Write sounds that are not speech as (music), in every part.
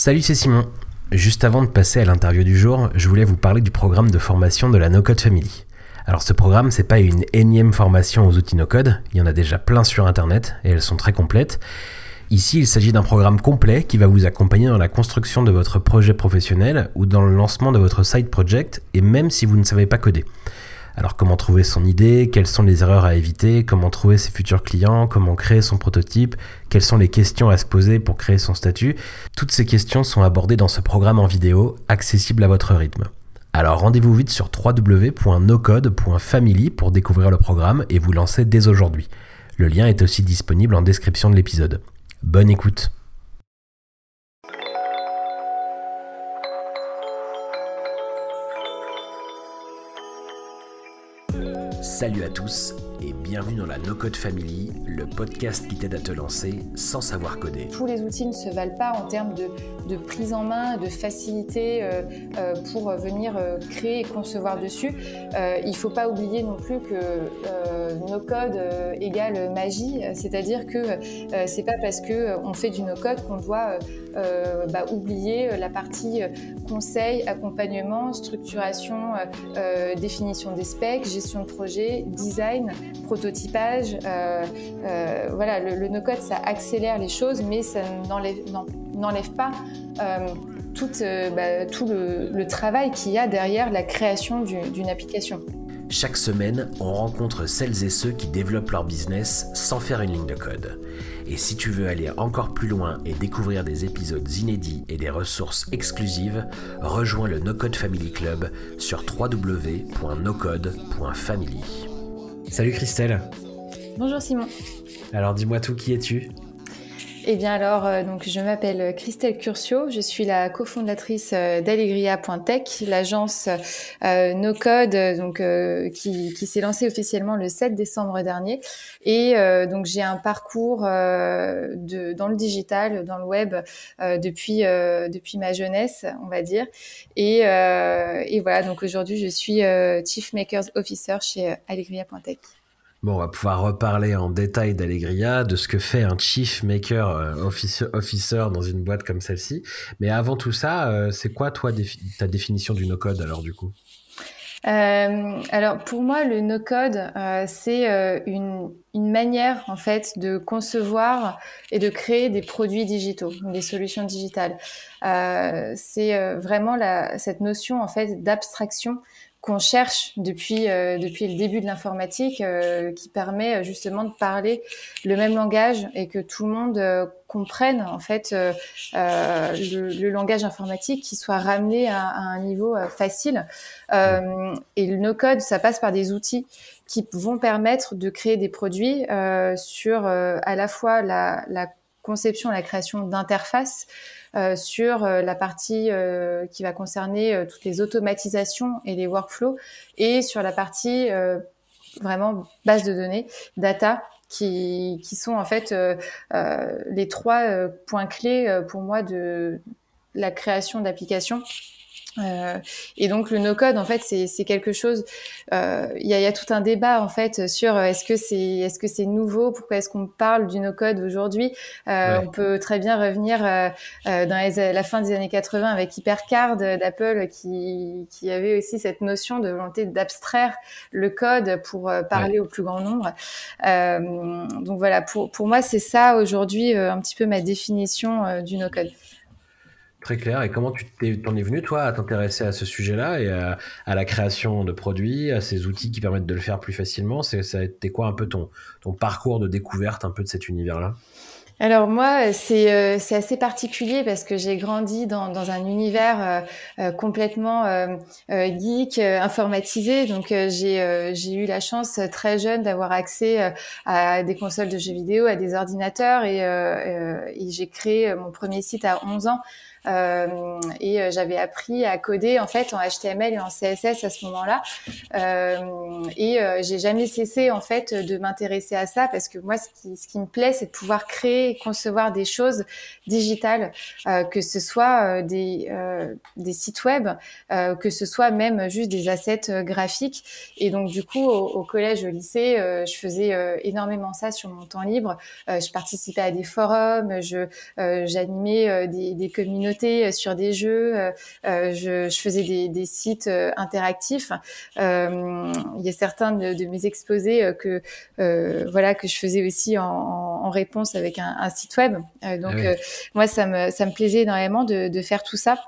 Salut, c'est Simon. Juste avant de passer à l'interview du jour, je voulais vous parler du programme de formation de la No Code Family. Alors ce programme, c'est pas une énième formation aux outils no code, il y en a déjà plein sur internet et elles sont très complètes. Ici, il s'agit d'un programme complet qui va vous accompagner dans la construction de votre projet professionnel ou dans le lancement de votre side project et même si vous ne savez pas coder. Alors comment trouver son idée, quelles sont les erreurs à éviter, comment trouver ses futurs clients, comment créer son prototype, quelles sont les questions à se poser pour créer son statut, toutes ces questions sont abordées dans ce programme en vidéo, accessible à votre rythme. Alors rendez-vous vite sur www.nocode.family pour découvrir le programme et vous lancer dès aujourd'hui. Le lien est aussi disponible en description de l'épisode. Bonne écoute Salut à tous bienvenue dans la No Code Family, le podcast qui t'aide à te lancer sans savoir coder. Tous les outils ne se valent pas en termes de, prise en main, de facilité euh, euh, pour venir euh, créer et concevoir dessus. il ne faut pas oublier non plus que no code égale magie, c'est-à-dire que c'est pas parce qu'on fait du no code qu'on doit bah, oublier la partie conseil, accompagnement, structuration, définition des specs, gestion de projet, design prototypage. Euh, euh, voilà, le, no-code, ça accélère les choses, mais ça n'enlève pas euh, tout, bah, le, le travail qu'il y a derrière la création d'une application. Chaque semaine, on rencontre celles et ceux qui développent leur business sans faire une ligne de code. Et si tu veux aller encore plus loin et découvrir des épisodes inédits et des ressources exclusives, rejoins le No Code Family Club sur www.nocode.family. Salut Christelle. Bonjour Simon. Alors dis-moi tout, qui es-tu? Eh bien alors, euh, donc je m'appelle Christelle Curcio, je suis la cofondatrice euh, d'Allegria.tech, l'agence euh, No Code donc qui, s'est lancée officiellement le 7 décembre dernier. Et donc j'ai un parcours de, dans le digital, dans le web depuis depuis ma jeunesse, on va dire. Et, et voilà, donc aujourd'hui je suis Chief Makers Officer chez Allegria.tech. Bon, on va pouvoir reparler en détail d'Allegria, de ce que fait un chief maker euh, officer, dans une boîte comme celle-ci. Mais avant tout ça, euh, c'est quoi toi ta définition du no-code alors du coup? Euh, alors pour moi, le no-code, c'est une, une, manière en fait de concevoir et de créer des produits digitaux, des solutions digitales. c'est vraiment la, cette notion en fait d'abstraction qu'on cherche depuis, euh, depuis le début de l'informatique, euh, qui permet euh, justement de parler le même langage et que tout le monde comprenne en fait le, langage informatique, qui soit ramené à, un niveau facile. et le no-code, ça passe par des outils qui vont permettre de créer des produits sur à la fois la, la conception, la création d'interfaces, euh, sur euh, la partie euh, qui va concerner toutes les automatisations et les workflows, et sur la partie vraiment base de données, data, qui, qui sont en fait les trois points clés pour moi de la création d'applications euh, et donc le no-code, en fait, c'est quelque chose. Euh, il y, a, y, a, tout un débat en fait sur euh, est-ce que c'est est-ce que c'est nouveau, pourquoi est-ce qu'on parle du no-code aujourd'hui? On peut très bien revenir dans la fin des années 80 avec HyperCard d'Apple qui, qui avait aussi cette notion de volonté d'abstraire le code pour parler au plus grand nombre. donc voilà, pour pour moi c'est ça aujourd'hui un petit peu ma définition du no-code. Très clair. Et comment tu t'en es, venu, toi, à t'intéresser à ce sujet-là et à, la création de produits, à ces outils qui permettent de le faire plus facilement? C'est, Ça a été quoi un peu ton, parcours de découverte un peu de cet univers-là? Alors moi, c'est euh, assez particulier parce que j'ai grandi dans, un univers euh, euh, complètement geek, informatisé. Donc j'ai eu la chance très jeune d'avoir accès à des consoles de jeux vidéo, à des ordinateurs et j'ai créé mon premier site à 11 ans. Euh, et euh, j'avais appris à coder en fait en HTML et en CSS à ce moment-là. Euh, et j'ai jamais cessé en fait de m'intéresser à ça parce que moi, ce qui, ce qui me plaît, c'est de pouvoir créer créer, concevoir des choses digitales, que ce soit des, des sites web, que ce soit même juste des assets graphiques. Et donc du coup, au, collège, au lycée, je faisais énormément ça sur mon temps libre. je participais à des forums, je j'animais des, des, communautés sur des jeux, je, je, faisais des, des sites interactifs. il y a certains de, de mes exposés que voilà que je faisais aussi en, en réponse avec un, un site web. donc ah moi, ça me ça me plaisait énormément de, de faire tout ça.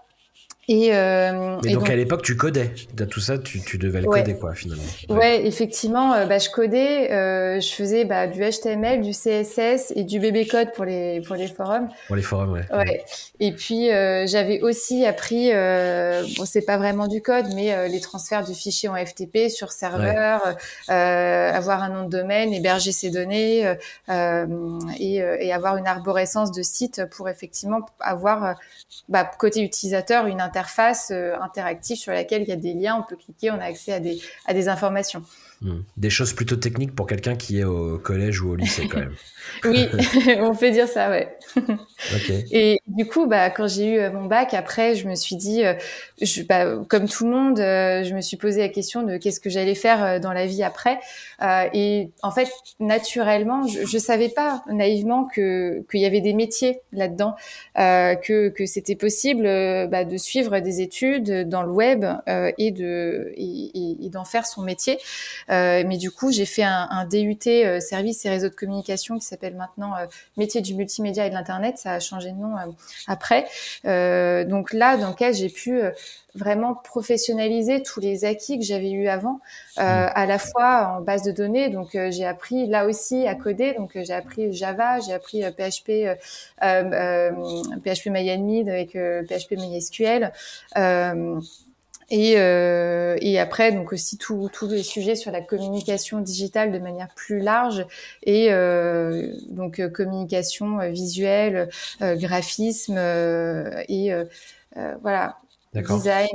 Et, euh, Mais donc, à l'époque, tu codais. Tout ça, tu, tu devais le coder, quoi, finalement. Ouais, effectivement, euh, bah, je codais. Euh, je faisais bah, du HTML, du CSS et du BB code pour les pour les forums. Pour les forums, ouais. Ouais. Et puis euh, j'avais aussi appris, bon, c'est pas vraiment du code, mais les transferts du fichier en FTP sur serveur, avoir un nom de domaine, héberger ses données et, et, avoir une arborescence de site pour effectivement avoir bah, côté utilisateur une interface interface euh, interactive sur laquelle il y a des liens, on peut cliquer, on a accès à des, à des informations. Des choses plutôt techniques pour quelqu'un qui est au collège ou au lycée quand même. (laughs) oui, (laughs) on peut dire ça, ouais. (laughs) Et du coup, bah, quand j'ai eu euh, mon bac, après, je me suis dit, euh, je, bah, comme tout le monde, euh, je me suis posé la question de qu'est-ce que j'allais faire dans la vie après. et en fait, naturellement, je, je savais pas naïvement que qu'il y avait des métiers là-dedans, que que c'était possible bah, de suivre des études dans le web et de et, et d'en faire son métier. Mais du coup, j'ai fait un, un DUT service et réseau de communication qui s'appelle maintenant métier du multimédia et de l'internet ça a changé de nom euh, après. Euh, donc là, dans lequel j'ai pu euh, vraiment professionnaliser tous les acquis que j'avais eu avant, mmh. à la fois en base de données. Donc j'ai appris là aussi à coder. Donc j'ai appris Java, j'ai appris PHP, PHP MyAdmin avec PHP MySQL. Et, euh, et après, donc aussi tous les sujets sur la communication digitale de manière plus large et euh, donc euh, communication euh, visuelle, euh, graphisme et voilà design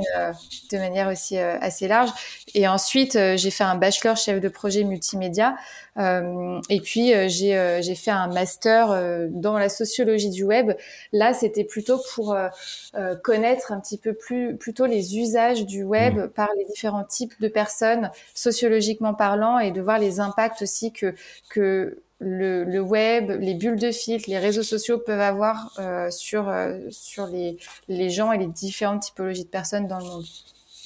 de manière aussi assez large. Et ensuite, j'ai fait un bachelor chef de projet multimédia euh, et puis euh, j'ai euh, j'ai fait un master dans la sociologie du web. Là, c'était plutôt pour connaître un petit peu plus plutôt les usages du web mmh. par les différents types de personnes sociologiquement parlant et de voir les impacts aussi que que le, le, web, les bulles de filtre, les réseaux sociaux peuvent avoir euh, sur, sur les, les gens et les différentes typologies de personnes dans le monde.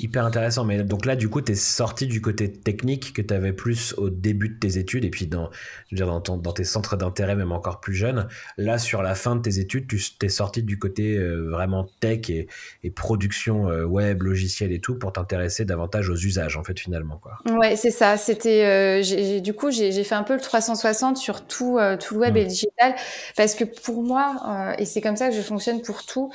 Hyper intéressant. Mais donc là, du coup, tu es sorti du côté technique que tu avais plus au début de tes études et puis dans, je veux dire, dans, ton, dans tes centres d'intérêt, même encore plus jeune. Là, sur la fin de tes études, tu t'es sorti du côté euh, vraiment tech et, et production euh, web, logiciel et tout pour t'intéresser davantage aux usages, en fait, finalement. Quoi. Ouais, c'est ça. C'était, euh, du coup, j'ai fait un peu le 360 sur tout, tout le web et le digital parce que pour moi, et c'est comme ça que je fonctionne pour tout,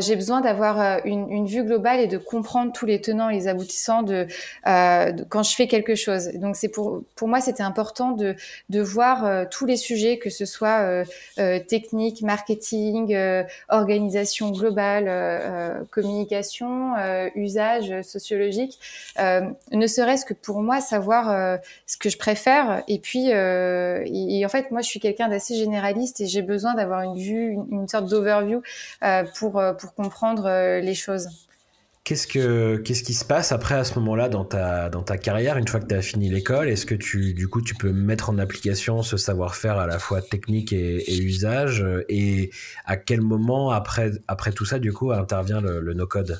j'ai besoin d'avoir une, une vue globale et de comprendre tous les tenants les aboutissants euh, de, quand je fais quelque chose. Donc c'est pour pour moi c'était important de de voir euh, tous les sujets que ce soit euh, technique, marketing, organisation globale, communication, usage sociologique, ne serait-ce que pour moi savoir ce que je préfère et puis et, en fait moi je suis quelqu'un d'assez généraliste et j'ai besoin d'avoir une vue une, une sorte d'overview pour pour comprendre les choses. Qu'est-ce que qu'est-ce qui se passe après à ce moment-là dans ta dans ta carrière une fois que tu as fini l'école? Est-ce que tu du coup tu peux mettre en application ce savoir-faire à la fois technique et, usage? Et à quel moment après après tout ça du coup intervient le, le no-code?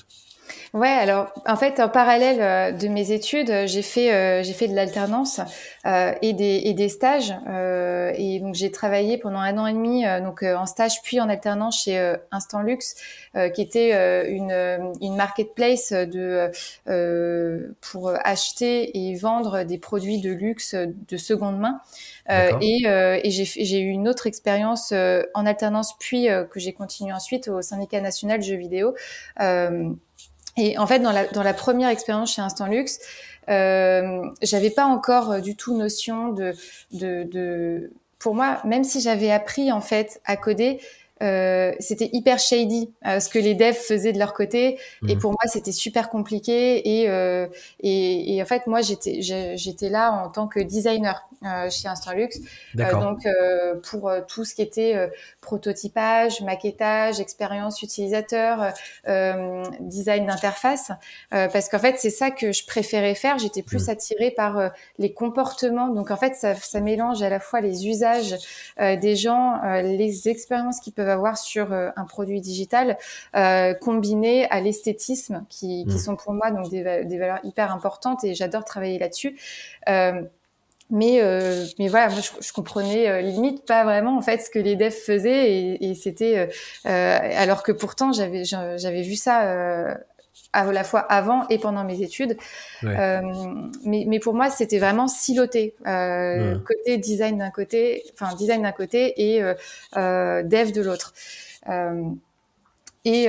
Ouais, alors en fait, en parallèle euh, de mes études, j'ai fait euh, j'ai fait de l'alternance euh, et des et des stages euh, et donc j'ai travaillé pendant un an et demi euh, donc en stage puis en alternance chez Instant Luxe qui était une une marketplace de pour acheter et vendre des produits de luxe de seconde main. et, et j'ai j'ai eu une autre expérience en alternance puis que j'ai continué ensuite au syndicat national jeux vidéo. Et en fait, dans la, première expérience chez Instant Luxe, euh, j'avais pas encore euh, du tout notion de, de, de, pour moi, même si j'avais appris en fait à coder, euh, c'était hyper shady euh, ce que les devs faisaient de leur côté. Et mhm. pour moi c'était super compliqué. Et, euh, et, et en fait moi j'étais j'étais là en tant que designer euh, chez Instalux donc pour tout ce qui était prototypage maquettage expérience utilisateur design d'interface. Parce qu'en fait c'est ça que je préférais faire. J'étais plus mhm. attirée par les comportements. Donc en fait ça, ça mélange à la fois les usages des gens les expériences qui peuvent avoir sur euh, un produit digital euh, combiné à l'esthétisme qui, qui, mm. sont pour moi donc des, des, valeurs hyper importantes et j'adore travailler là-dessus. Euh, mais mais voilà, moi je, je comprenais limite pas vraiment en fait ce que les devs faisaient et, et c'était alors que pourtant j'avais j'avais vu ça à la fois avant et pendant mes études. Euh, mais, mais, pour moi, c'était vraiment siloté. Euh, côté design d'un côté, enfin design d'un côté et euh, euh dev de l'autre. Euh, et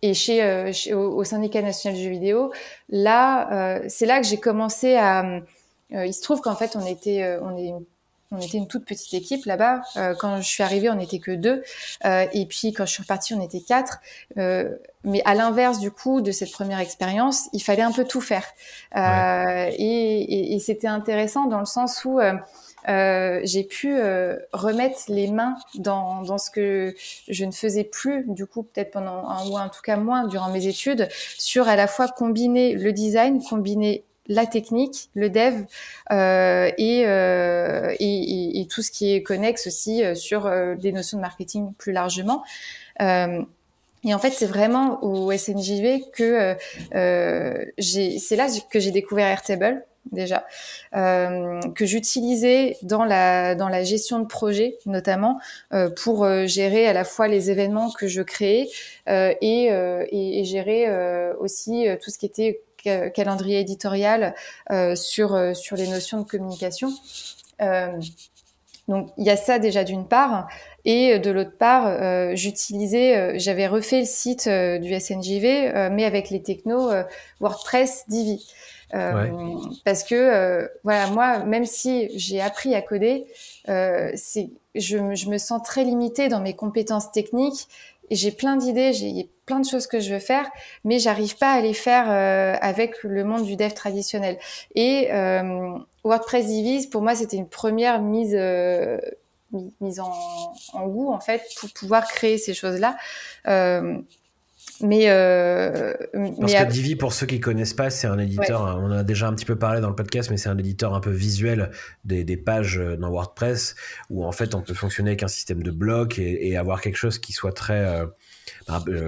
et chez, chez au, syndicat national du jeux vidéo, là, c'est là que j'ai commencé à. il se trouve qu'en fait, on était, on est une on était une toute petite équipe là-bas. Euh, quand je suis arrivée, on n'était que deux. Euh, et puis quand je suis repartie, on était quatre. Euh, mais à l'inverse du coup de cette première expérience, il fallait un peu tout faire. Euh, et, et, et c'était intéressant dans le sens où euh, j'ai pu remettre les mains dans, dans ce que je ne faisais plus, du coup peut-être pendant un ou en tout cas moins durant mes études, sur à la fois combiner le design, combiner la technique, le dev euh, euh, et, et, tout ce qui est connexe aussi euh, sur des notions de marketing plus largement. et en fait, c'est vraiment au SNJV que j'ai, c'est là que j'ai découvert Airtable déjà, que j'utilisais dans la dans la gestion de projet notamment pour gérer à la fois les événements que je créais et, et, gérer aussi tout ce qui était calendrier éditorial euh, sur, euh, sur les notions de communication. Euh, donc il y a ça déjà d'une part, et de l'autre part, j'utilisais, j'avais refait le site du SNJV, mais avec les technos WordPress, Divi. Parce que voilà, moi, même si j'ai appris à coder, je, je, me sens très limitée dans mes compétences techniques j'ai plein d'idées, j'ai plein de choses que je veux faire, mais j'arrive pas à les faire euh, avec le monde du dev traditionnel. Et euh, WordPress Divise, pour moi, c'était une première mise euh, mise en, en, goût en fait pour pouvoir créer ces choses-là. Euh, mais, euh, Parce que Divi, pour ceux qui connaissent pas, c'est un éditeur. On a déjà un petit peu parlé dans le podcast, mais c'est un éditeur un peu visuel des, des, pages dans WordPress où en fait on peut fonctionner avec un système de blocs et, et avoir quelque chose qui soit très euh, euh,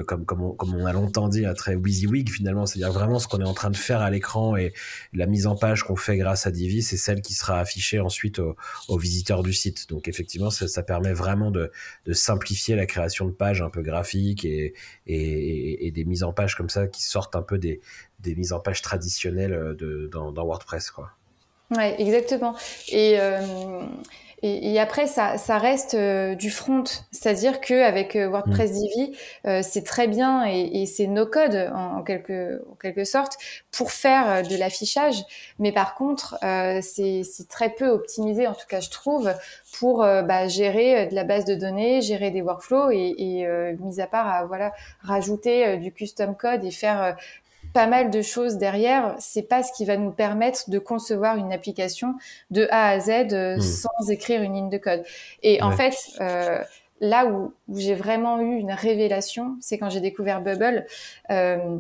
comme, comme, on, comme on a longtemps dit, un très WYSIWYG finalement, c'est-à-dire vraiment ce qu'on est en train de faire à l'écran et la mise en page qu'on fait grâce à Divi, c'est celle qui sera affichée ensuite aux, visiteurs du site. Donc effectivement, ça, ça permet vraiment de, de, simplifier la création de pages un peu graphiques et, et, des mises en page comme ça qui sortent un peu des, des mises en page traditionnelles de, dans, dans WordPress. Quoi. Ouais, exactement. Et euh, et, et, après, ça, ça reste euh, du front, c'est-à-dire que avec euh, WordPress mm. Divi, euh, c'est très bien et, et c'est no code en, en, quelque en quelque sorte pour faire de l'affichage. Mais par contre, c'est très peu optimisé, en tout cas, je trouve, pour bah, gérer de la base de données, gérer des workflows et, et mis à part à voilà rajouter du custom code et faire pas mal de choses derrière, c'est pas ce qui va nous permettre de concevoir une application de A à Z euh, hmm. sans écrire une ligne de code. Et en fait, euh, là où, j'ai vraiment eu une révélation, c'est quand j'ai découvert Bubble. Euh,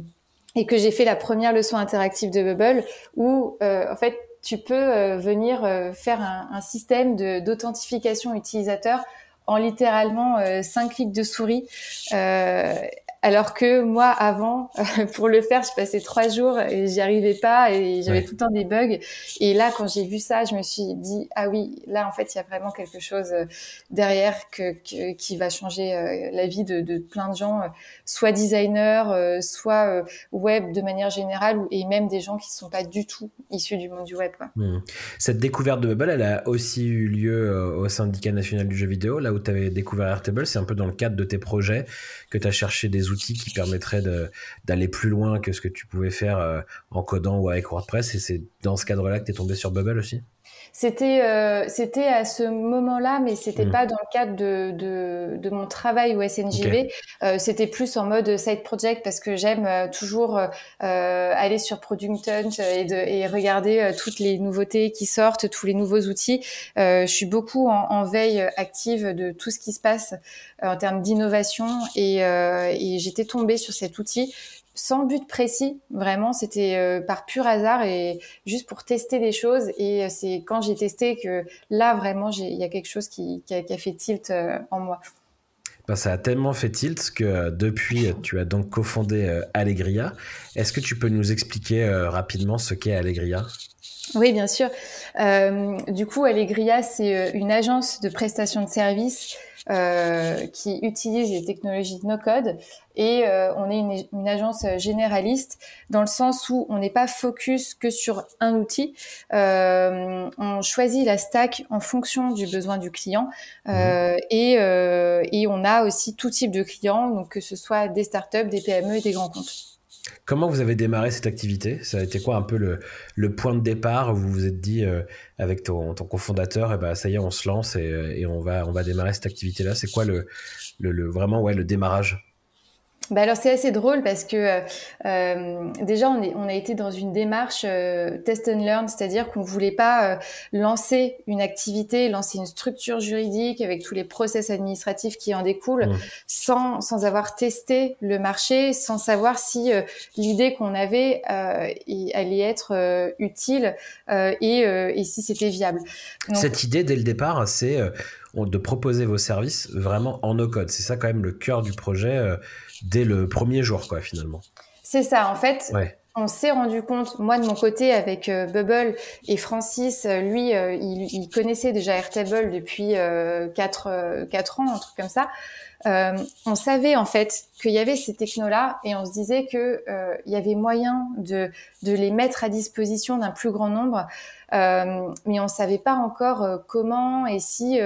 et que j'ai fait la première leçon interactive de Bubble, où en fait tu peux venir faire un, un système d'authentification utilisateur en littéralement euh, cinq clics de souris. Euh, alors que moi, avant, (laughs) pour le faire, je passais trois jours et j'y arrivais pas et j'avais tout le temps des bugs. Et là, quand j'ai vu ça, je me suis dit, ah oui, là, en fait, il y a vraiment quelque chose euh, derrière que, qui va changer euh, la vie de, de plein de gens, euh, soit designers, soit web de manière générale, et même des gens qui sont pas du tout issus du monde du web. Quoi. Hmm. Cette découverte de Bubble, elle a aussi eu lieu au syndicat national du jeu vidéo, là où tu avais découvert Airtable. C'est un peu dans le cadre de tes projets que tu as cherché des outils qui permettraient d'aller plus loin que ce que tu pouvais faire euh, en codant ou avec WordPress. Et c'est dans ce cadre-là que tu tombé sur Bubble aussi? C'était euh, c'était à ce moment-là, mais c'était mmh. pas dans le cadre de, de, de mon travail au SNJV. Euh, c'était plus en mode side project parce que j'aime euh, toujours euh, aller sur Product Hunt et, de, et regarder toutes les nouveautés qui sortent, tous les nouveaux outils. je suis beaucoup en, en, veille active de tout ce qui se passe en termes d'innovation et, et j'étais tombée sur cet outil sans but précis, vraiment, c'était euh, par pur hasard et juste pour tester des choses. Et euh, c'est quand j'ai testé que là, vraiment, il y a quelque chose qui, a, fait tilt euh, en moi. Ben, ça a tellement fait tilt que depuis, tu as donc cofondé Allegria. Est-ce que tu peux nous expliquer rapidement ce qu'est Allegria? Oui, bien sûr. du coup, Allegria, c'est une agence de prestation de services euh, qui utilise les technologies de no-code et euh, on est une, une, agence généraliste dans le sens où on n'est pas focus que sur un outil. Euh, on choisit la stack en fonction du besoin du client euh, mhm. et, euh, et on a aussi tout type de clients, donc que ce soit des startups, des PME et des grands comptes. Comment vous avez démarré cette activité? Ça a été quoi un peu le, le point de départ où vous vous êtes dit euh, avec ton, ton cofondateur, eh ben, ça y est, on se lance et, et on, va, on va démarrer cette activité-là? C'est quoi le, le, le, vraiment ouais, le démarrage? Bah alors c'est assez drôle parce que euh, déjà on, est, on a été dans une démarche euh, test and learn, c'est-à-dire qu'on voulait pas euh, lancer une activité, lancer une structure juridique avec tous les process administratifs qui en découlent, mmh. sans, sans avoir testé le marché, sans savoir si l'idée qu'on avait allait être utile et, et, si c'était viable. Cette idée dès le départ, c'est de proposer vos services vraiment en no-code. C'est ça quand même le cœur du projet dès le premier jour, quoi, finalement. C'est ça, en fait. On s'est rendu compte, moi de mon côté avec euh, Bubble et Francis, euh, lui, euh, il, connaissait déjà Airtable depuis 4, 4 ans, un truc comme ça. On savait en fait qu'il y avait ces technos-là et on se disait que il y avait moyen de, de les mettre à disposition d'un plus grand nombre, mais on savait pas encore comment et si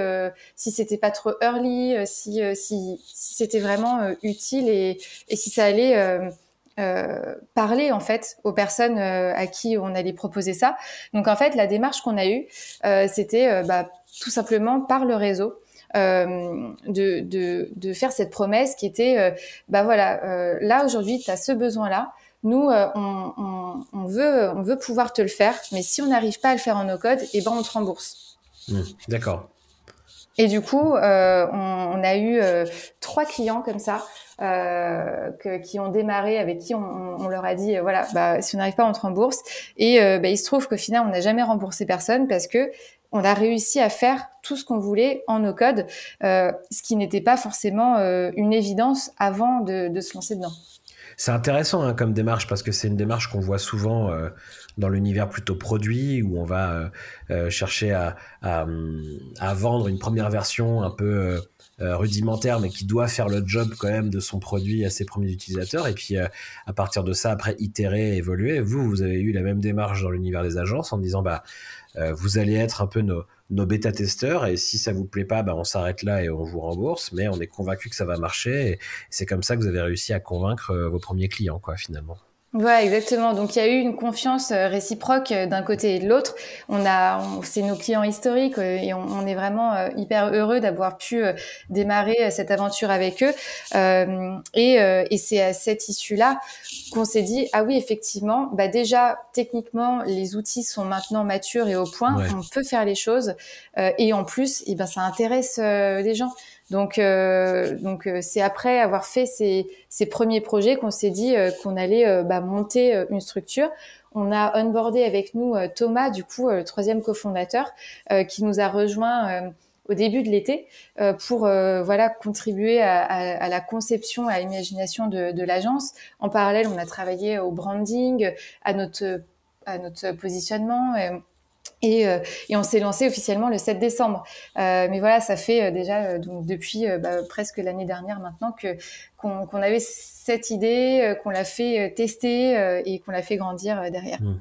si c'était pas trop early, si si, si c'était vraiment utile et, et si ça allait euh, parler en fait aux personnes euh, à qui on allait proposer ça. Donc en fait, la démarche qu'on a eue, euh, c'était bah, tout simplement par le réseau. De, de, de, faire cette promesse qui était bah voilà là aujourd'hui tu as ce besoin là nous on, on, on, veut on veut pouvoir te le faire mais si on n'arrive pas à le faire en no code et eh ben on te rembourse. Mmh, d'accord. Et du coup, euh, on, on, a eu euh, trois clients comme ça euh, que, qui ont démarré, avec qui on, on leur a dit, euh, voilà, bah, si on n'arrive pas, on te rembourse. Et euh, bah, il se trouve qu'au final, on n'a jamais remboursé personne parce que on a réussi à faire tout ce qu'on voulait en no code, ce qui n'était pas forcément une évidence avant de, se lancer dedans. C'est intéressant hein, comme démarche parce que c'est une démarche qu'on voit souvent euh, dans l'univers plutôt produit où on va euh, euh chercher à, à, vendre une première version un peu euh, euh, rudimentaire mais qui doit faire le job quand même de son produit à ses premiers utilisateurs et puis à partir de ça après itérer, évoluer. Vous, vous avez eu la même démarche dans l'univers des agences en disant bah vous allez être un peu nos, nos bêta-testeurs et si ça vous plaît pas, bah, on s'arrête là et on vous rembourse, mais on est convaincu que ça va marcher et c'est comme ça que vous avez réussi à convaincre euh, vos premiers clients, quoi, finalement. Ouais, exactement. Donc il y a eu une confiance euh, réciproque euh, d'un côté et de l'autre. On a, c'est nos clients historiques euh, et on, est vraiment hyper heureux d'avoir pu démarrer cette aventure avec eux. et, et c'est à cette issue-là qu'on s'est dit ah oui effectivement, bah déjà techniquement les outils sont maintenant matures et au point, on peut faire les choses et en plus, eh ben ça intéresse les gens. Donc, euh, donc euh, c'est après avoir fait ces, ces premiers projets qu'on s'est dit euh, qu'on allait euh, bah, monter une structure. On a onboardé avec nous Thomas, du coup, le troisième cofondateur, qui nous a rejoint au début de l'été pour voilà contribuer à, à, à, la conception, à l'imagination de, de l'agence. En parallèle, on a travaillé au branding, à notre à notre positionnement. Euh, et, on s'est lancé officiellement le 7 décembre. Euh, mais voilà, ça fait euh, déjà euh, donc depuis bah, presque l'année dernière maintenant que qu'on avait cette idée, qu'on l'a fait tester et qu'on l'a fait grandir derrière. Mmh.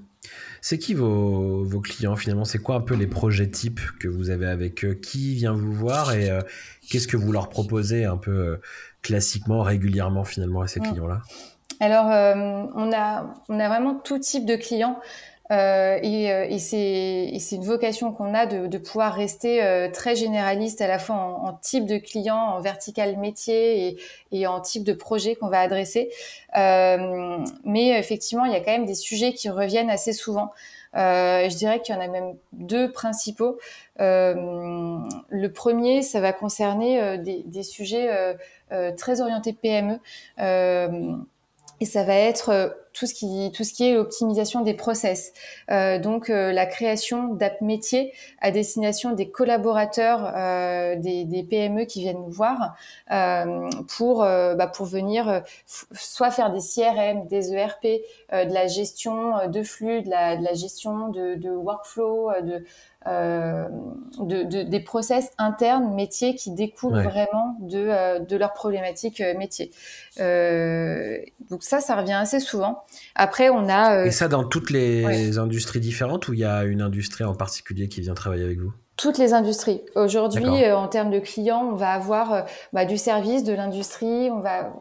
C'est qui vos, vos, clients finalement? C'est quoi un peu les projets types que vous avez avec eux? Qui vient vous voir et qu'est-ce que vous leur proposez un peu classiquement, régulièrement finalement à ces mmh. clients-là? Alors, on, a, on a vraiment tout type de clients. Euh, et, euh, et c'est une vocation qu'on a de, de, pouvoir rester euh, très généraliste à la fois en, en, type de client, en vertical métier et, et en type de projet qu'on va adresser. Euh, mais effectivement, il y a quand même des sujets qui reviennent assez souvent. Euh, je dirais qu'il y en a même deux principaux. Euh, le premier, ça va concerner des, des, sujets très orientés PME. Et ça va être tout ce qui tout ce qui est l'optimisation des process. Euh, donc euh, la création d'app métiers à destination des collaborateurs euh, des, des, PME qui viennent nous voir euh, pour bah, pour venir soit faire des CRM, des ERP, de la gestion de flux, de la, de la gestion de, de workflow, de euh, de, de, des process internes métiers qui découlent vraiment de, euh, de leurs problématiques euh, métiers. Euh, donc ça, ça revient assez souvent. Après, on a... Et ça dans toutes les industries différentes ou il y a une industrie en particulier qui vient travailler avec vous? Toutes les industries. Aujourd'hui, euh, en termes de clients, on va avoir euh, bah, du service, de l'industrie. On va,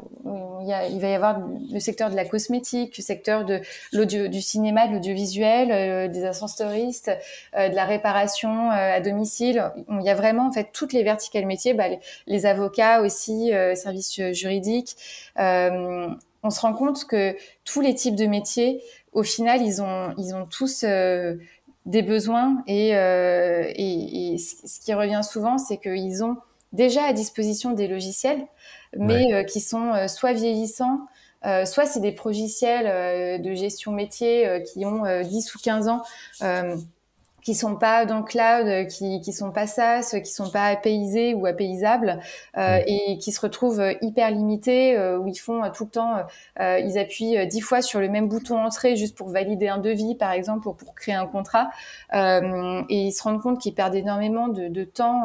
il, y a, il, va y avoir le secteur de la cosmétique, le secteur de l'audio, du cinéma, de l'audiovisuel, euh, des ascensoristes, de la réparation à domicile. Il y a vraiment en fait toutes les verticales métiers, bah, les, les, avocats aussi, services juridiques. on se rend compte que tous les types de métiers, au final, ils ont, ils ont tous des besoins et, euh, et, et, ce qui revient souvent, c'est qu'ils ont déjà à disposition des logiciels, mais euh, qui sont euh, soit vieillissants, soit c'est des logiciels de gestion métier qui ont 10 ou 15 ans qui sont pas dans le cloud, qui qui sont pas SaaS, qui sont pas apaisés ou apaisables euh, et qui se retrouvent hyper limités euh, où ils font tout le temps, euh, ils appuient dix fois sur le même bouton entrée juste pour valider un devis par exemple ou pour créer un contrat euh, et ils se rendent compte qu'ils perdent énormément de, de temps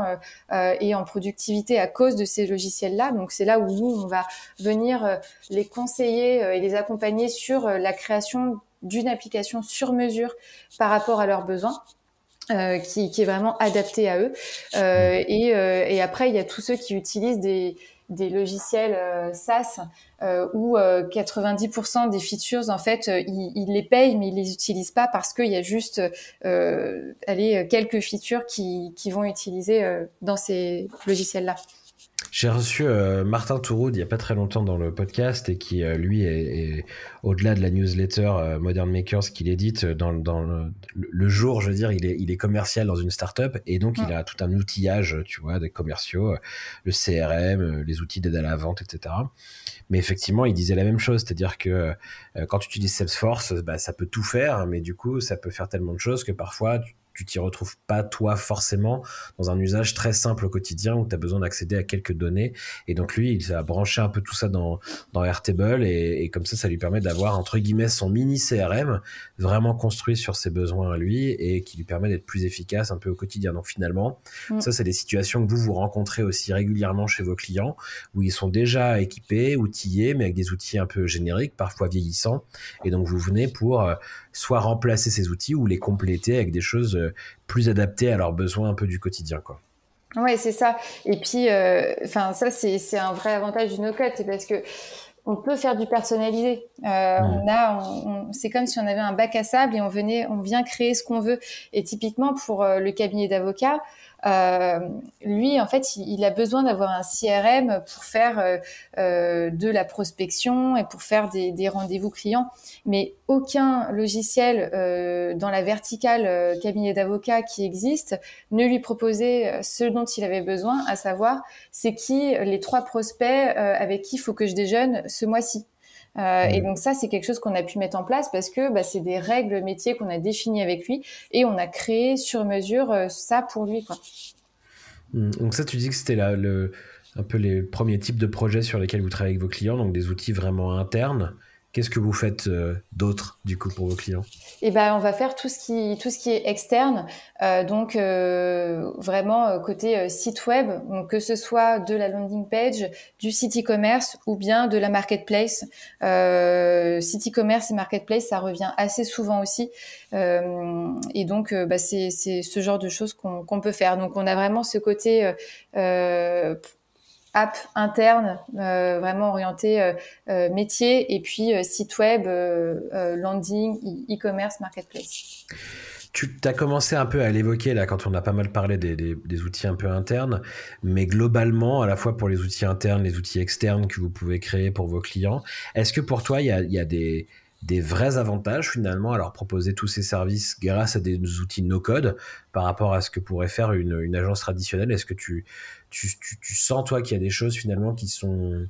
euh, et en productivité à cause de ces logiciels là. Donc c'est là où nous on va venir les conseiller et les accompagner sur la création d'une application sur mesure par rapport à leurs besoins. Euh, qui, qui, est vraiment adapté à eux. Euh, et, euh, et, après, il y a tous ceux qui utilisent des, des logiciels euh, SaaS euh, où 90% des features, en fait, ils, ils, les payent, mais ils les utilisent pas parce qu'il y a juste allez, quelques features qui, qui vont utiliser dans ces logiciels-là. J'ai reçu euh, Martin Touroud il y a pas très longtemps dans le podcast et qui euh, lui est, est au-delà de la newsletter euh, Modern Makers qu'il édite dans, dans le, le, jour, je veux dire, il est, il est commercial dans une startup et donc il a tout un outillage, tu vois, des commerciaux, le CRM, les outils d'aide à la vente, etc. Mais effectivement, il disait la même chose, c'est-à-dire que quand tu utilises Salesforce, bah, ça peut tout faire, mais du coup, ça peut faire tellement de choses que parfois tu tu t'y retrouves pas toi forcément dans un usage très simple au quotidien où tu as besoin d'accéder à quelques données. Et donc lui, il a branché un peu tout ça dans, dans Airtable et, et comme ça, ça lui permet d'avoir entre guillemets son mini CRM vraiment construit sur ses besoins à lui et qui lui permet d'être plus efficace un peu au quotidien. Donc finalement, mm. ça c'est des situations que vous vous rencontrez aussi régulièrement chez vos clients où ils sont déjà équipés, outillés, mais avec des outils un peu génériques, parfois vieillissants. Et donc vous venez pour euh, soit remplacer ces outils ou les compléter avec des choses euh, plus adaptées à leurs besoins un peu du quotidien, quoi. Ouais, c'est ça. Et puis, euh, enfin, ça, c'est un vrai avantage du no-code, c'est parce que on peut faire du personnalisé. Euh, On a, on, c'est comme si on avait un bac à sable et on venait, on vient créer ce qu'on veut. Et typiquement pour euh, le cabinet d'avocats, euh, lui, en fait, il, a besoin d'avoir un CRM pour faire euh, euh, de la prospection et pour faire des, des rendez-vous clients. Mais aucun logiciel euh, dans la verticale euh, cabinet d'avocat qui existe ne lui proposait ce dont il avait besoin, à savoir c'est qui les trois prospects avec qui il faut que je déjeune ce mois-ci. Euh, Et donc ça, c'est quelque chose qu'on a pu mettre en place parce que bah, c'est des règles métiers qu'on a définies avec lui et on a créé sur mesure euh, ça pour lui. Quoi. Mmh. Donc ça, tu dis que c'était le, un peu les premiers types de projets sur lesquels vous travaillez avec vos clients, donc des outils vraiment internes. Qu'est-ce que vous faites euh, d'autre du coup pour vos clients? Eh ben, on va faire tout ce qui tout ce qui est externe, euh, donc euh, vraiment côté site web, que ce soit de la landing page, du site e-commerce ou bien de la marketplace. site e-commerce et marketplace, ça revient assez souvent aussi, et donc bah, c'est ce genre de choses qu'on peut faire. Donc on a vraiment ce côté app interne, vraiment orientée métier, et puis site web, landing, e-commerce, marketplace. Tu as commencé un peu à l'évoquer là quand on a pas mal parlé des, outils un peu internes, mais globalement, à la fois pour les outils internes, les outils externes que vous pouvez créer pour vos clients, est-ce que pour toi, il y a, des, vrais avantages finalement à leur proposer tous ces services grâce à des outils no-code par rapport à ce que pourrait faire une, agence traditionnelle. Est-ce que tu, tu, sens toi qu'il y a des choses finalement qui sont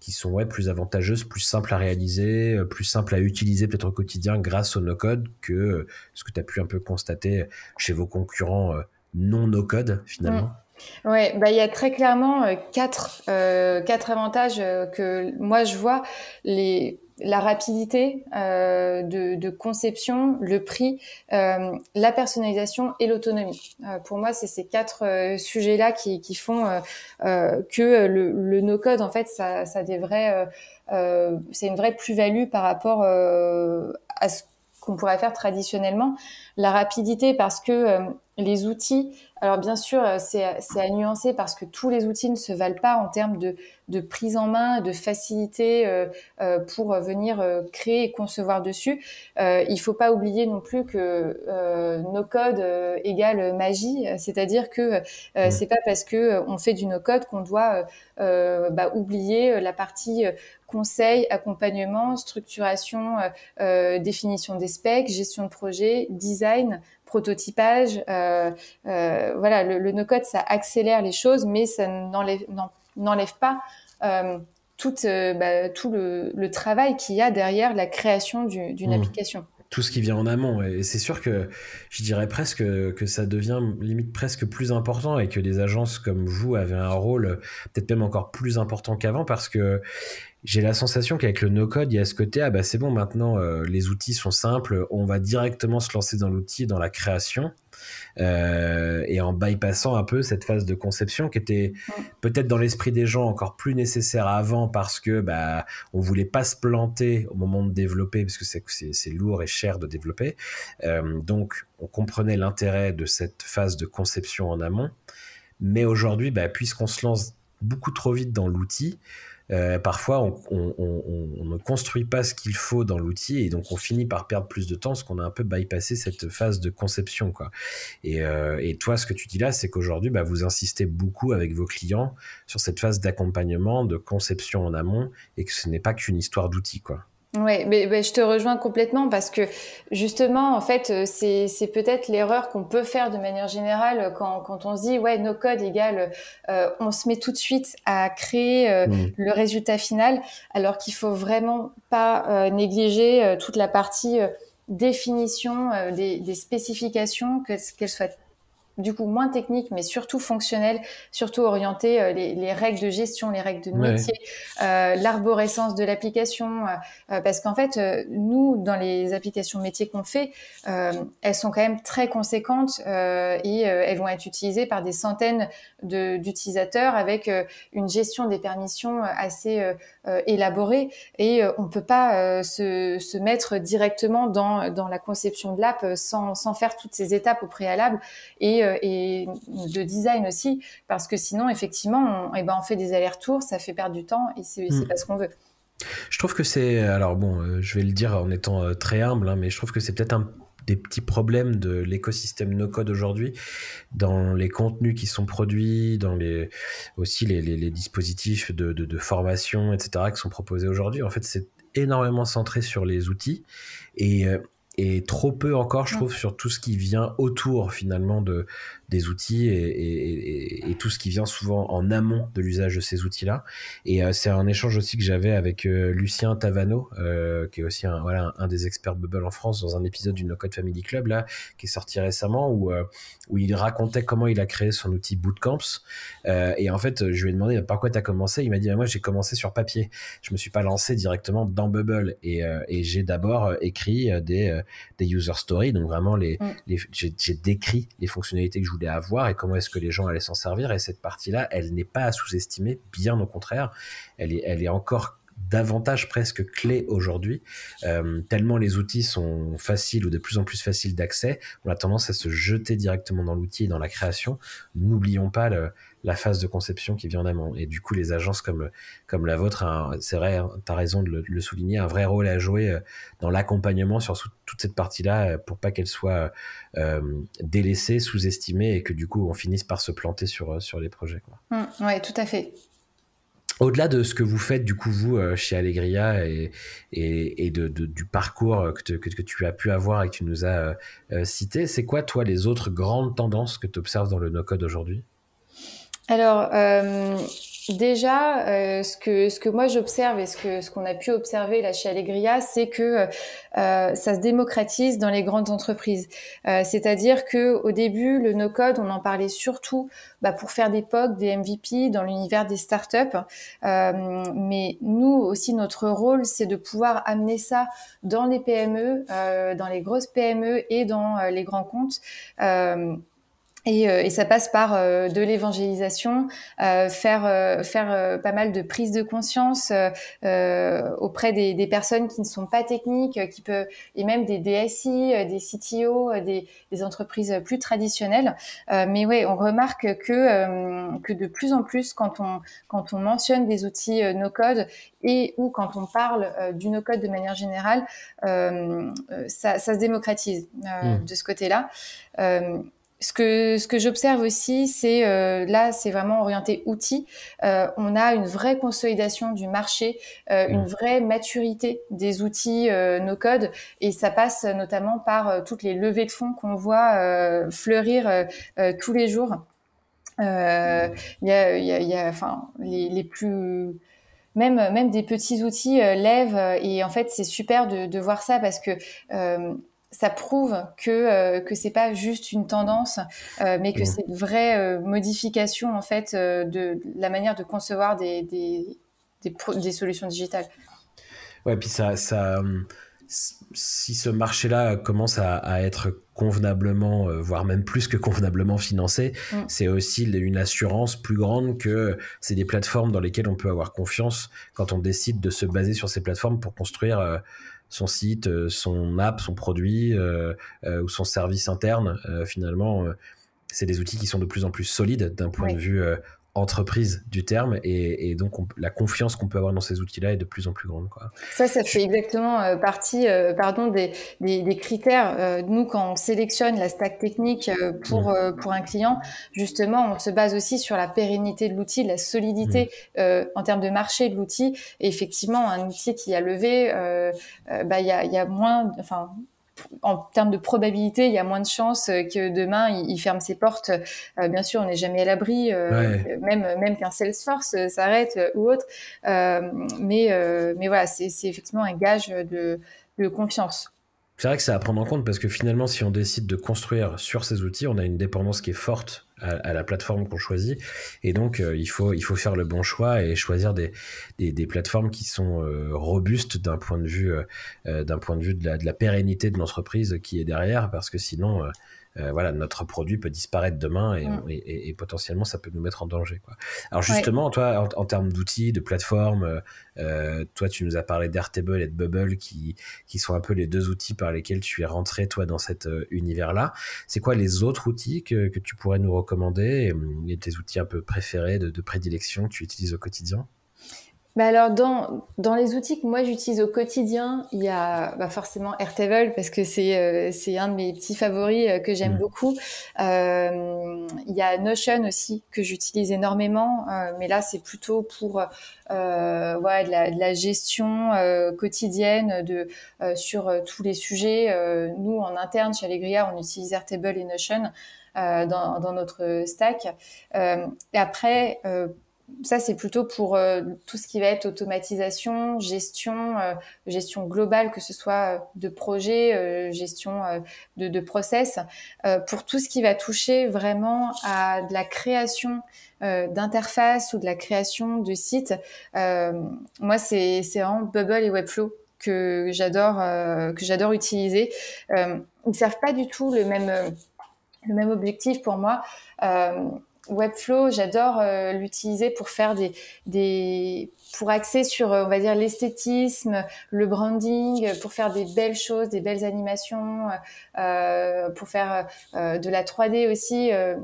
qui sont ouais, plus avantageuses, plus simples à réaliser, euh, plus simples à utiliser peut-être au quotidien grâce au no-code que euh, ce que tu as pu un peu constater chez vos concurrents euh, non no-code finalement? Oui, bah il y a très clairement quatre quatre avantages que moi je vois. Les la rapidité euh, de, conception, le prix, euh, la personnalisation et l'autonomie. Euh, pour moi, c'est ces quatre euh, sujets-là qui, font euh, que le, no-code, en fait, ça, c'est une vraie plus-value par rapport à ce qu'on pourrait faire traditionnellement. La rapidité, parce que les outils alors bien sûr, euh, c'est à nuancer parce que tous les outils ne se valent pas en termes de, de prise en main, de facilité euh, euh, pour venir créer et concevoir dessus. Euh, il faut pas oublier non plus que no code égale magie, c'est-à-dire que mmh. c'est pas parce que on fait du no code qu'on doit bah, oublier la partie conseil, accompagnement, structuration, définition des specs, gestion de projet, design, prototypage. Euh, euh, voilà, le, no-code, ça accélère les choses, mais ça n'enlève pas euh, tout, bah, tout le, travail qu'il y a derrière la création d'une mmh. application tout ce qui vient en amont. Et c'est sûr que je dirais presque que ça devient limite presque plus important et que des agences comme vous avez un rôle peut-être même encore plus important qu'avant parce que j'ai la sensation qu'avec le no-code, il y a ce côté, ah bah c'est bon, maintenant euh, les outils sont simples, on va directement se lancer dans l'outil, dans la création, euh, et en bypassant un peu cette phase de conception qui était peut-être dans l'esprit des gens encore plus nécessaire avant parce que bah on voulait pas se planter au moment de développer parce que c'est lourd et cher de développer. Euh, donc on comprenait l'intérêt de cette phase de conception en amont, mais aujourd'hui, bah, puisqu'on se lance beaucoup trop vite dans l'outil, euh, parfois on, ne construit pas ce qu'il faut dans l'outil et donc on finit par perdre plus de temps parce qu'on a un peu bypassé cette phase de conception quoi. Et, euh, toi, ce que tu dis là, c'est qu'aujourd'hui, bah, vous insistez beaucoup avec vos clients sur cette phase d'accompagnement, de conception en amont et que ce n'est pas qu'une histoire d'outils quoi. Oui, mais, je te rejoins complètement parce que justement, en fait, euh, c'est peut-être l'erreur qu'on peut faire de manière générale quand, quand on se dit ouais, no code égale, euh, on se met tout de suite à créer euh, mmh. le résultat final, alors qu'il faut vraiment pas négliger toute la partie définition des, des spécifications, qu'elles soient du coup moins technique, mais surtout fonctionnel, surtout orienté euh, les, les, règles de gestion, les règles de métier, euh, l'arborescence de l'application, euh, parce qu'en fait, nous, dans les applications métiers qu'on fait, elles sont quand même très conséquentes et elles vont être utilisées par des centaines d'utilisateurs avec une gestion des permissions assez élaborée. Et on peut pas se, se, mettre directement dans, dans la conception de l'app sans, sans faire toutes ces étapes au préalable. Et et de design aussi, parce que sinon, effectivement, on, eh ben, on fait des allers-retours, ça fait perdre du temps et c'est hmm. pas ce qu'on veut. Je trouve que c'est, alors bon, euh, je vais le dire en étant euh, très humble, hein, mais je trouve que c'est peut-être un des petits problèmes de l'écosystème no-code aujourd'hui dans les contenus qui sont produits, dans les aussi les, les, dispositifs de, de, de, formation, etc., qui sont proposés aujourd'hui. En fait, c'est énormément centré sur les outils et et trop peu encore, je trouve, sur tout ce qui vient autour finalement de, des outils et, tout ce qui vient souvent en amont de l'usage de ces outils-là. Et euh, c'est un échange aussi que j'avais avec euh, Lucien Tavano, euh, qui est aussi un, voilà, un, des experts Bubble en France, dans un épisode du No Code Family Club, là, qui est sorti récemment, où, où il racontait comment il a créé son outil Bootcamps. et en fait, je lui ai demandé par quoi tu as commencé? Il m'a dit, bah, moi, j'ai commencé sur papier. Je me suis pas lancé directement dans Bubble. Et, et j'ai d'abord écrit des des user stories, donc vraiment les, mm. j'ai décrit les fonctionnalités que je voulais avoir et comment est-ce que les gens allaient s'en servir. Et cette partie-là, elle n'est pas à sous-estimer, bien au contraire, elle est, elle est encore davantage presque clé aujourd'hui. Euh, tellement les outils sont faciles ou de plus en plus faciles d'accès, on a tendance à se jeter directement dans l'outil et dans la création. N'oublions pas la phase de conception qui vient en amont. Et du coup, les agences comme, comme la vôtre, c'est vrai, tu as raison de le, souligner, un vrai rôle à jouer euh, dans l'accompagnement sur toute cette partie-là euh, pour pas qu'elle soit délaissée, sous-estimée et que du coup, on finisse par se planter sur, sur les projets. Mmh, oui, tout à fait. Au-delà de ce que vous faites, du coup, vous, euh, chez Allegria et, et, de, du parcours que, que, tu as pu avoir et que tu nous as euh, euh, cité, c'est quoi, toi, les autres grandes tendances que tu observes dans le no-code aujourd'hui? Alors, Déjà, euh, ce que ce que moi j'observe et ce que ce qu'on a pu observer là chez Allegria, c'est que euh, ça se démocratise dans les grandes entreprises. Euh, c'est-à-dire que au début, le no-code, on en parlait surtout bah, pour faire des POC, des MVP dans l'univers des startups. mais nous aussi, notre rôle, c'est de pouvoir amener ça dans les PME, dans les grosses PME et dans les grands comptes. Euh, et, ça passe par euh, de l'évangélisation, euh, faire faire pas mal de prise de conscience auprès des, personnes qui ne sont pas techniques, qui peut et même des DSI, des CTO, des, des entreprises plus traditionnelles. mais ouais, on remarque que que de plus en plus quand on quand on mentionne des outils no code et ou quand on parle du no code de manière générale, ça, ça, se démocratise mmh. de ce côté-là ce que, ce que j'observe aussi, c'est euh, là, c'est vraiment orienté outils. Euh, on a une vraie consolidation du marché, euh, une mmh. vraie maturité des outils no code, et ça passe notamment par toutes les levées de fonds qu'on voit fleurir tous les jours. Il y a, y a, y a, enfin, les, les plus même même des petits outils lèvent et en fait c'est super de, de voir ça parce que ça prouve que euh, que c'est pas juste une tendance, euh, mais que mmh. c'est une vraie euh, modification en fait euh, de, la manière de concevoir des des, des, des solutions digitales. Ouais, puis ça ça si ce marché-là commence à, à, être convenablement, voire même plus que convenablement financé, mmh. c'est aussi une assurance plus grande que c'est des plateformes dans lesquelles on peut avoir confiance quand on décide de se baser sur ces plateformes pour construire son site, euh, son app, son produit euh, euh, ou son service interne, finalement, c'est des outils qui sont de plus en plus solides d'un point de vue entreprise du terme et, donc la confiance qu'on peut avoir dans ces outils-là est de plus en plus grande. Quoi. Ça, ça fait exactement euh, partie euh, pardon, des, des, des critères. Euh, nous, quand on sélectionne la stack technique pour, mmh. pour un client, justement, on se base aussi sur la pérennité de l'outil, la solidité mmh. en termes de marché de l'outil. Et effectivement, un outil qui a levé, bah, il y, a, y a moins, enfin, en termes de probabilité, il y a moins de chances que demain il, ferme ses portes. Euh, bien sûr, on n'est jamais à l'abri, euh, même même qu'un Salesforce euh, s'arrête ou autre. mais mais voilà, c'est effectivement un gage de, de confiance. C'est vrai que c'est à prendre en compte parce que finalement, si on décide de construire sur ces outils, on a une dépendance qui est forte à, la plateforme qu'on choisit. Et donc, euh, il, faut, il faire le bon choix et choisir des, plateformes qui sont euh, robustes d'un point de vue, euh, de la pérennité de l'entreprise qui est derrière, parce que sinon, euh, voilà, notre produit peut disparaître demain mm. et, et, potentiellement ça peut nous mettre en danger. Quoi. Alors justement, toi, en, termes d'outils, de plateformes, euh, euh, toi, tu nous as parlé d'Airtable et de Bubble qui, qui sont un peu les deux outils par lesquels tu es rentré, toi, dans cet univers-là. C'est quoi les autres outils que, que tu pourrais nous recommander et, tes outils un peu préférés de, de prédilection que tu utilises au quotidien? Bah alors dans, dans les outils que moi j'utilise au quotidien, il y a bah forcément Airtable parce que c'est euh, c'est un de mes petits favoris euh, que j'aime mmh. beaucoup. Euh, il y a Notion aussi que j'utilise énormément, euh, mais là c'est plutôt pour euh, ouais, de, la, de la gestion quotidienne de sur tous les sujets. nous en interne chez Allegria, on utilise Airtable et Notion dans, dans notre stack. et après ça, c'est plutôt pour euh, tout ce qui va être automatisation, gestion, euh, gestion globale, que ce soit euh, de projet, gestion de, de, process. pour tout ce qui va toucher vraiment à de la création d'interface ou de la création de sites, moi, c'est vraiment Bubble et Webflow que j'adore que j'adore utiliser. ils ne servent pas du tout le même le même objectif pour moi. Webflow, j'adore euh, l'utiliser pour faire des, des pour axer sur, on va dire, l'esthétisme, le branding, pour faire des belles choses, des belles animations, euh, pour faire euh, de la 3D aussi. Euh,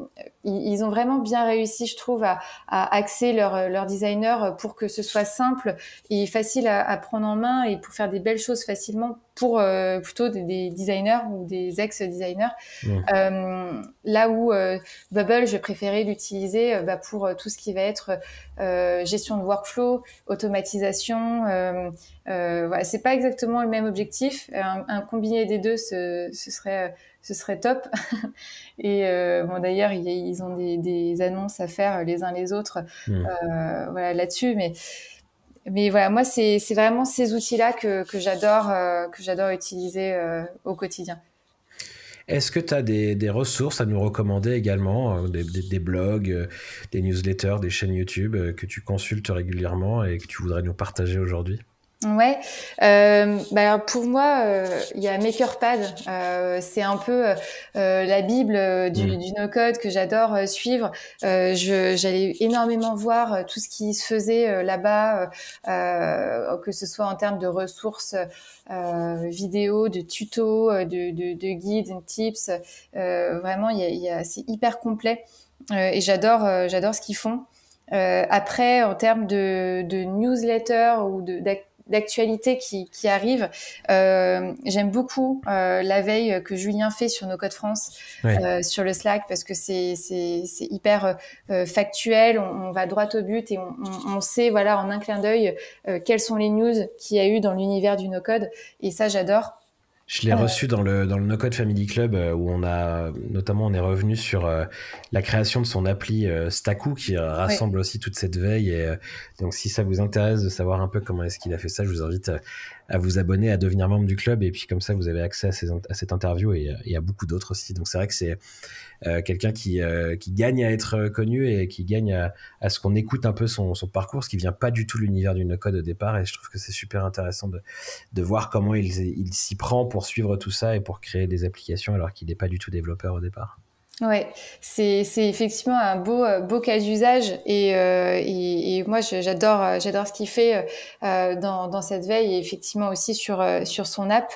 ils, ont vraiment bien réussi, je trouve, à, à axer leur, leur designer pour que ce soit simple et facile à, à prendre en main et pour faire des belles choses facilement pour euh, plutôt des, designers ou des ex-designers. Euh, là où euh, Bubble, je préférais l'utiliser bah, pour tout ce qui va être gestion de workflow, automatisation. voilà, c'est pas exactement le même objectif. Un, combiné des deux, ce, ce serait ce serait top. (laughs) et bon, d'ailleurs, ils ont des, des, annonces à faire les uns les autres, voilà là-dessus, mais mais voilà, moi, c'est vraiment ces outils-là que, j'adore euh, que j'adore utiliser euh, au quotidien. Est-ce que tu as des, ressources à nous recommander également, euh, des, blogs, des newsletters, des chaînes YouTube que tu consultes régulièrement et que tu voudrais nous partager aujourd'hui? Ouais, euh, bah pour moi, euh, il y a MakerPad. Euh, c'est un peu euh, la bible du, mmh. du no-code que j'adore suivre. J'allais énormément voir tout ce qui se faisait là-bas, que ce soit en termes de ressources vidéo, de tutos, de, de, de guides, de tips. vraiment, y a, y a, c'est hyper complet et j'adore, j'adore ce qu'ils font. après, en termes de, de newsletter ou de d'actualité qui, qui arrive. Euh, J'aime beaucoup euh, la veille que Julien fait sur nos codes France, euh, sur le Slack, parce que c'est hyper euh, factuel, on, on, va droit au but et on, on, on sait, voilà, en un clin d'œil, euh, quelles sont les news qu'il y a eu dans l'univers du no-code. Et ça, j'adore. Je l'ai reçu dans le, dans le No Code Family Club euh, où on a notamment on est revenu sur euh, la création de son appli euh, Staku qui rassemble aussi toute cette veille. Et donc si ça vous intéresse de savoir un peu comment est-ce qu'il a fait ça, je vous invite à vous abonner, à devenir membre du club et puis comme ça vous avez accès à, cette interview et, et à beaucoup d'autres aussi. Donc c'est vrai que c'est euh, quelqu'un qui, euh, qui gagne à être connu et qui gagne à, ce qu'on écoute un peu son, son, parcours, ce qui vient pas du tout de l'univers du no-code au départ. Et je trouve que c'est super intéressant de, de voir comment il, il s'y prend pour suivre tout ça et pour créer des applications alors qu'il n'est pas du tout développeur au départ. Ouais, c'est effectivement un beau beau cas d'usage et, euh, et, et, moi j'adore j'adore ce qu'il fait euh, dans, dans cette veille et effectivement aussi sur sur son app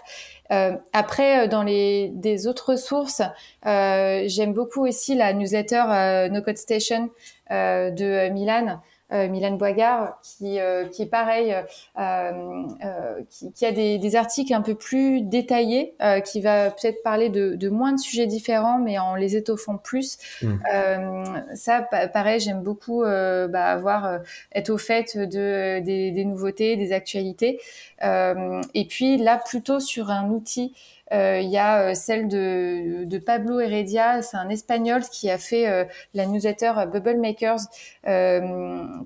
euh, après, euh, dans les des autres sources, euh, j'aime beaucoup aussi la newsletter euh, No Code Station euh, de Milan. Euh, Boigard, qui, qui est pareil, qui, qui, a des, des, articles un peu plus détaillés, qui va peut-être parler de, de, moins de sujets différents, mais en les étoffant plus. Mmh. ça, pareil, j'aime beaucoup bah, avoir être au fait de, des, des nouveautés, des actualités. Euh, et puis là, plutôt sur un outil euh, il y a euh, celle de, de Pablo Heredia, c'est un Espagnol qui a fait euh, la newsletter Bubble Makers,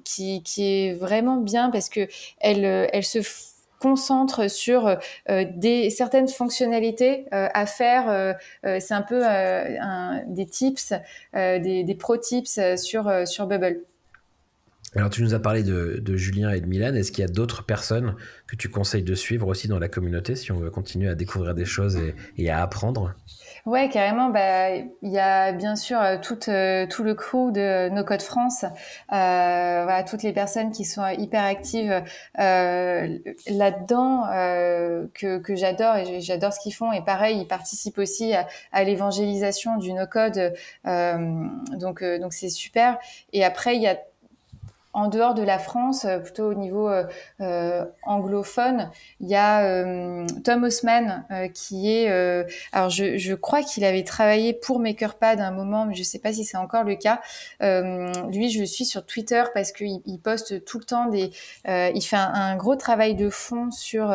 qui, qui est vraiment bien parce que elle, elle se concentre sur des certaines fonctionnalités à faire. c'est un peu un, des tips, des, des pro tips sur sur Bubble. Alors, tu nous as parlé de, Julien et de Milan. Est-ce qu'il y a d'autres personnes que tu conseilles de suivre aussi dans la communauté si on veut continuer à découvrir des choses et, à apprendre? Ouais, carrément. Bah, il y a bien sûr euh, tout, euh, tout le crew de No Code France. Euh, toutes les personnes qui sont hyper actives là-dedans, que, j'adore et j'adore ce qu'ils font. Et pareil, ils participent aussi à, l'évangélisation du No Code. donc c'est super. Et après, il y a en dehors de la France, euh, plutôt au niveau euh, euh, anglophone, il y a Tom Osman qui est, alors je, crois qu'il avait travaillé pour MakerPad à un moment, mais je ne sais pas si c'est encore le cas. lui, je suis sur Twitter parce qu'il il poste tout le temps des, il fait un, gros travail de fond sur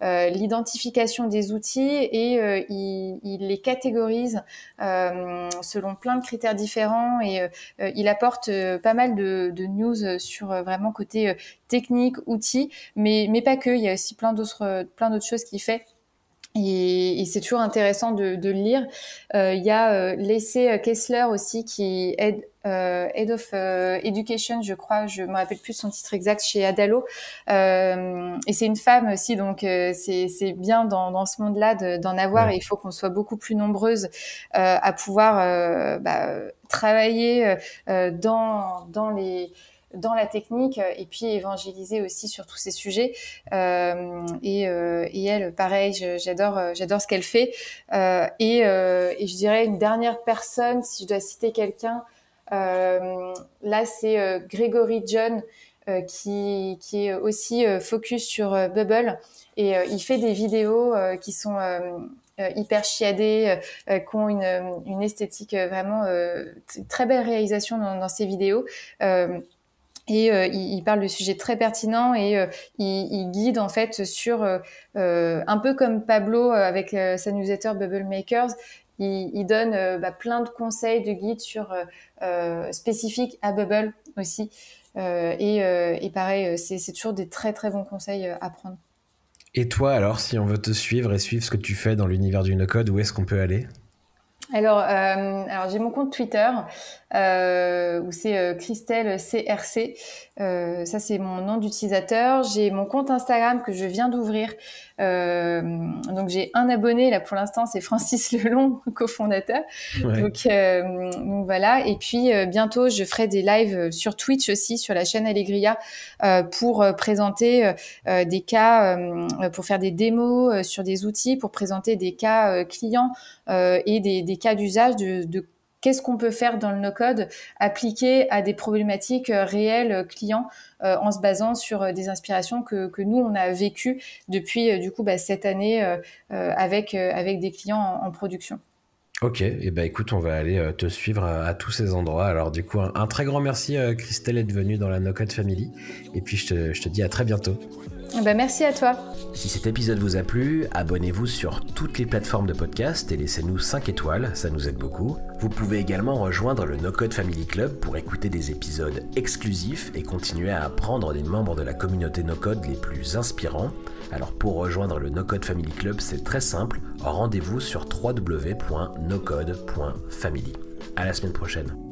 l'identification des outils et il, les catégorise selon plein de critères différents et il apporte pas mal de news sur euh, vraiment côté euh, technique, outils, mais, mais pas que. Il y a aussi plein d'autres, plein d'autres choses qu'il fait. Et, et c'est toujours intéressant de, de le lire. Euh, il y a euh, Lacey Kessler aussi qui aide euh, Head of Education, je crois, je me rappelle plus son titre exact chez Adalo. Euh, et c'est une femme aussi, donc c'est bien dans, dans ce monde-là d'en avoir. Et il faut qu'on soit beaucoup plus nombreuses à pouvoir bah, travailler dans, dans les dans la technique et puis évangéliser aussi sur tous ces sujets. Et, et, elle, pareil, j'adore, j'adore ce qu'elle fait. Et, et, je dirais une dernière personne, si je dois citer quelqu'un, là c'est Grégory John. qui, qui, est aussi focus sur Bubble et il fait des vidéos qui sont euh, hyper chiadés, euh, qui ont une, une esthétique euh, vraiment très belle réalisation dans, dans ces vidéos. Et il, parle de sujets très pertinents et il, il, guide en fait sur un peu comme Pablo avec sa newsletter Bubble Makers. Il, il donne bah, plein de conseils, de guides sur spécifiques à Bubble aussi. et, et pareil, c'est toujours des très très bons conseils à prendre. Et toi, alors, si on veut te suivre et suivre ce que tu fais dans l'univers du no-code, où est-ce qu'on peut aller? Alors, euh, alors j'ai mon compte Twitter euh, où c'est euh, Christelle CRC. Ça c'est mon nom d'utilisateur. J'ai mon compte Instagram que je viens d'ouvrir. Donc j'ai un abonné là pour l'instant, c'est Francis (laughs) Lelon, cofondateur. Donc, donc, voilà. Et puis bientôt je ferai des lives sur Twitch aussi sur la chaîne Allegria pour présenter des cas, pour faire des démos sur des outils, pour présenter des cas clients et des, des cas d'usage de, qu'est-ce qu'on peut faire dans le no-code appliqué à des problématiques euh, réelles euh, clients euh, en se basant sur des inspirations que, que, nous on a vécues depuis du coup bah, cette année avec avec des clients en, production. Ok, et eh ben écoute, on va aller te suivre à, tous ces endroits. Alors du coup, un, très grand merci Christelle d'être venue dans la No Code Family. Et puis je te, je te dis à très bientôt. Bah, merci à toi. Si cet épisode vous a plu, abonnez-vous sur toutes les plateformes de podcast et laissez-nous 5 étoiles, ça nous aide beaucoup. Vous pouvez également rejoindre le No Code Family Club pour écouter des épisodes exclusifs et continuer à apprendre des membres de la communauté No Code les plus inspirants. Alors pour rejoindre le No Code Family Club, c'est très simple, rendez-vous sur www.nocode.family. À la semaine prochaine.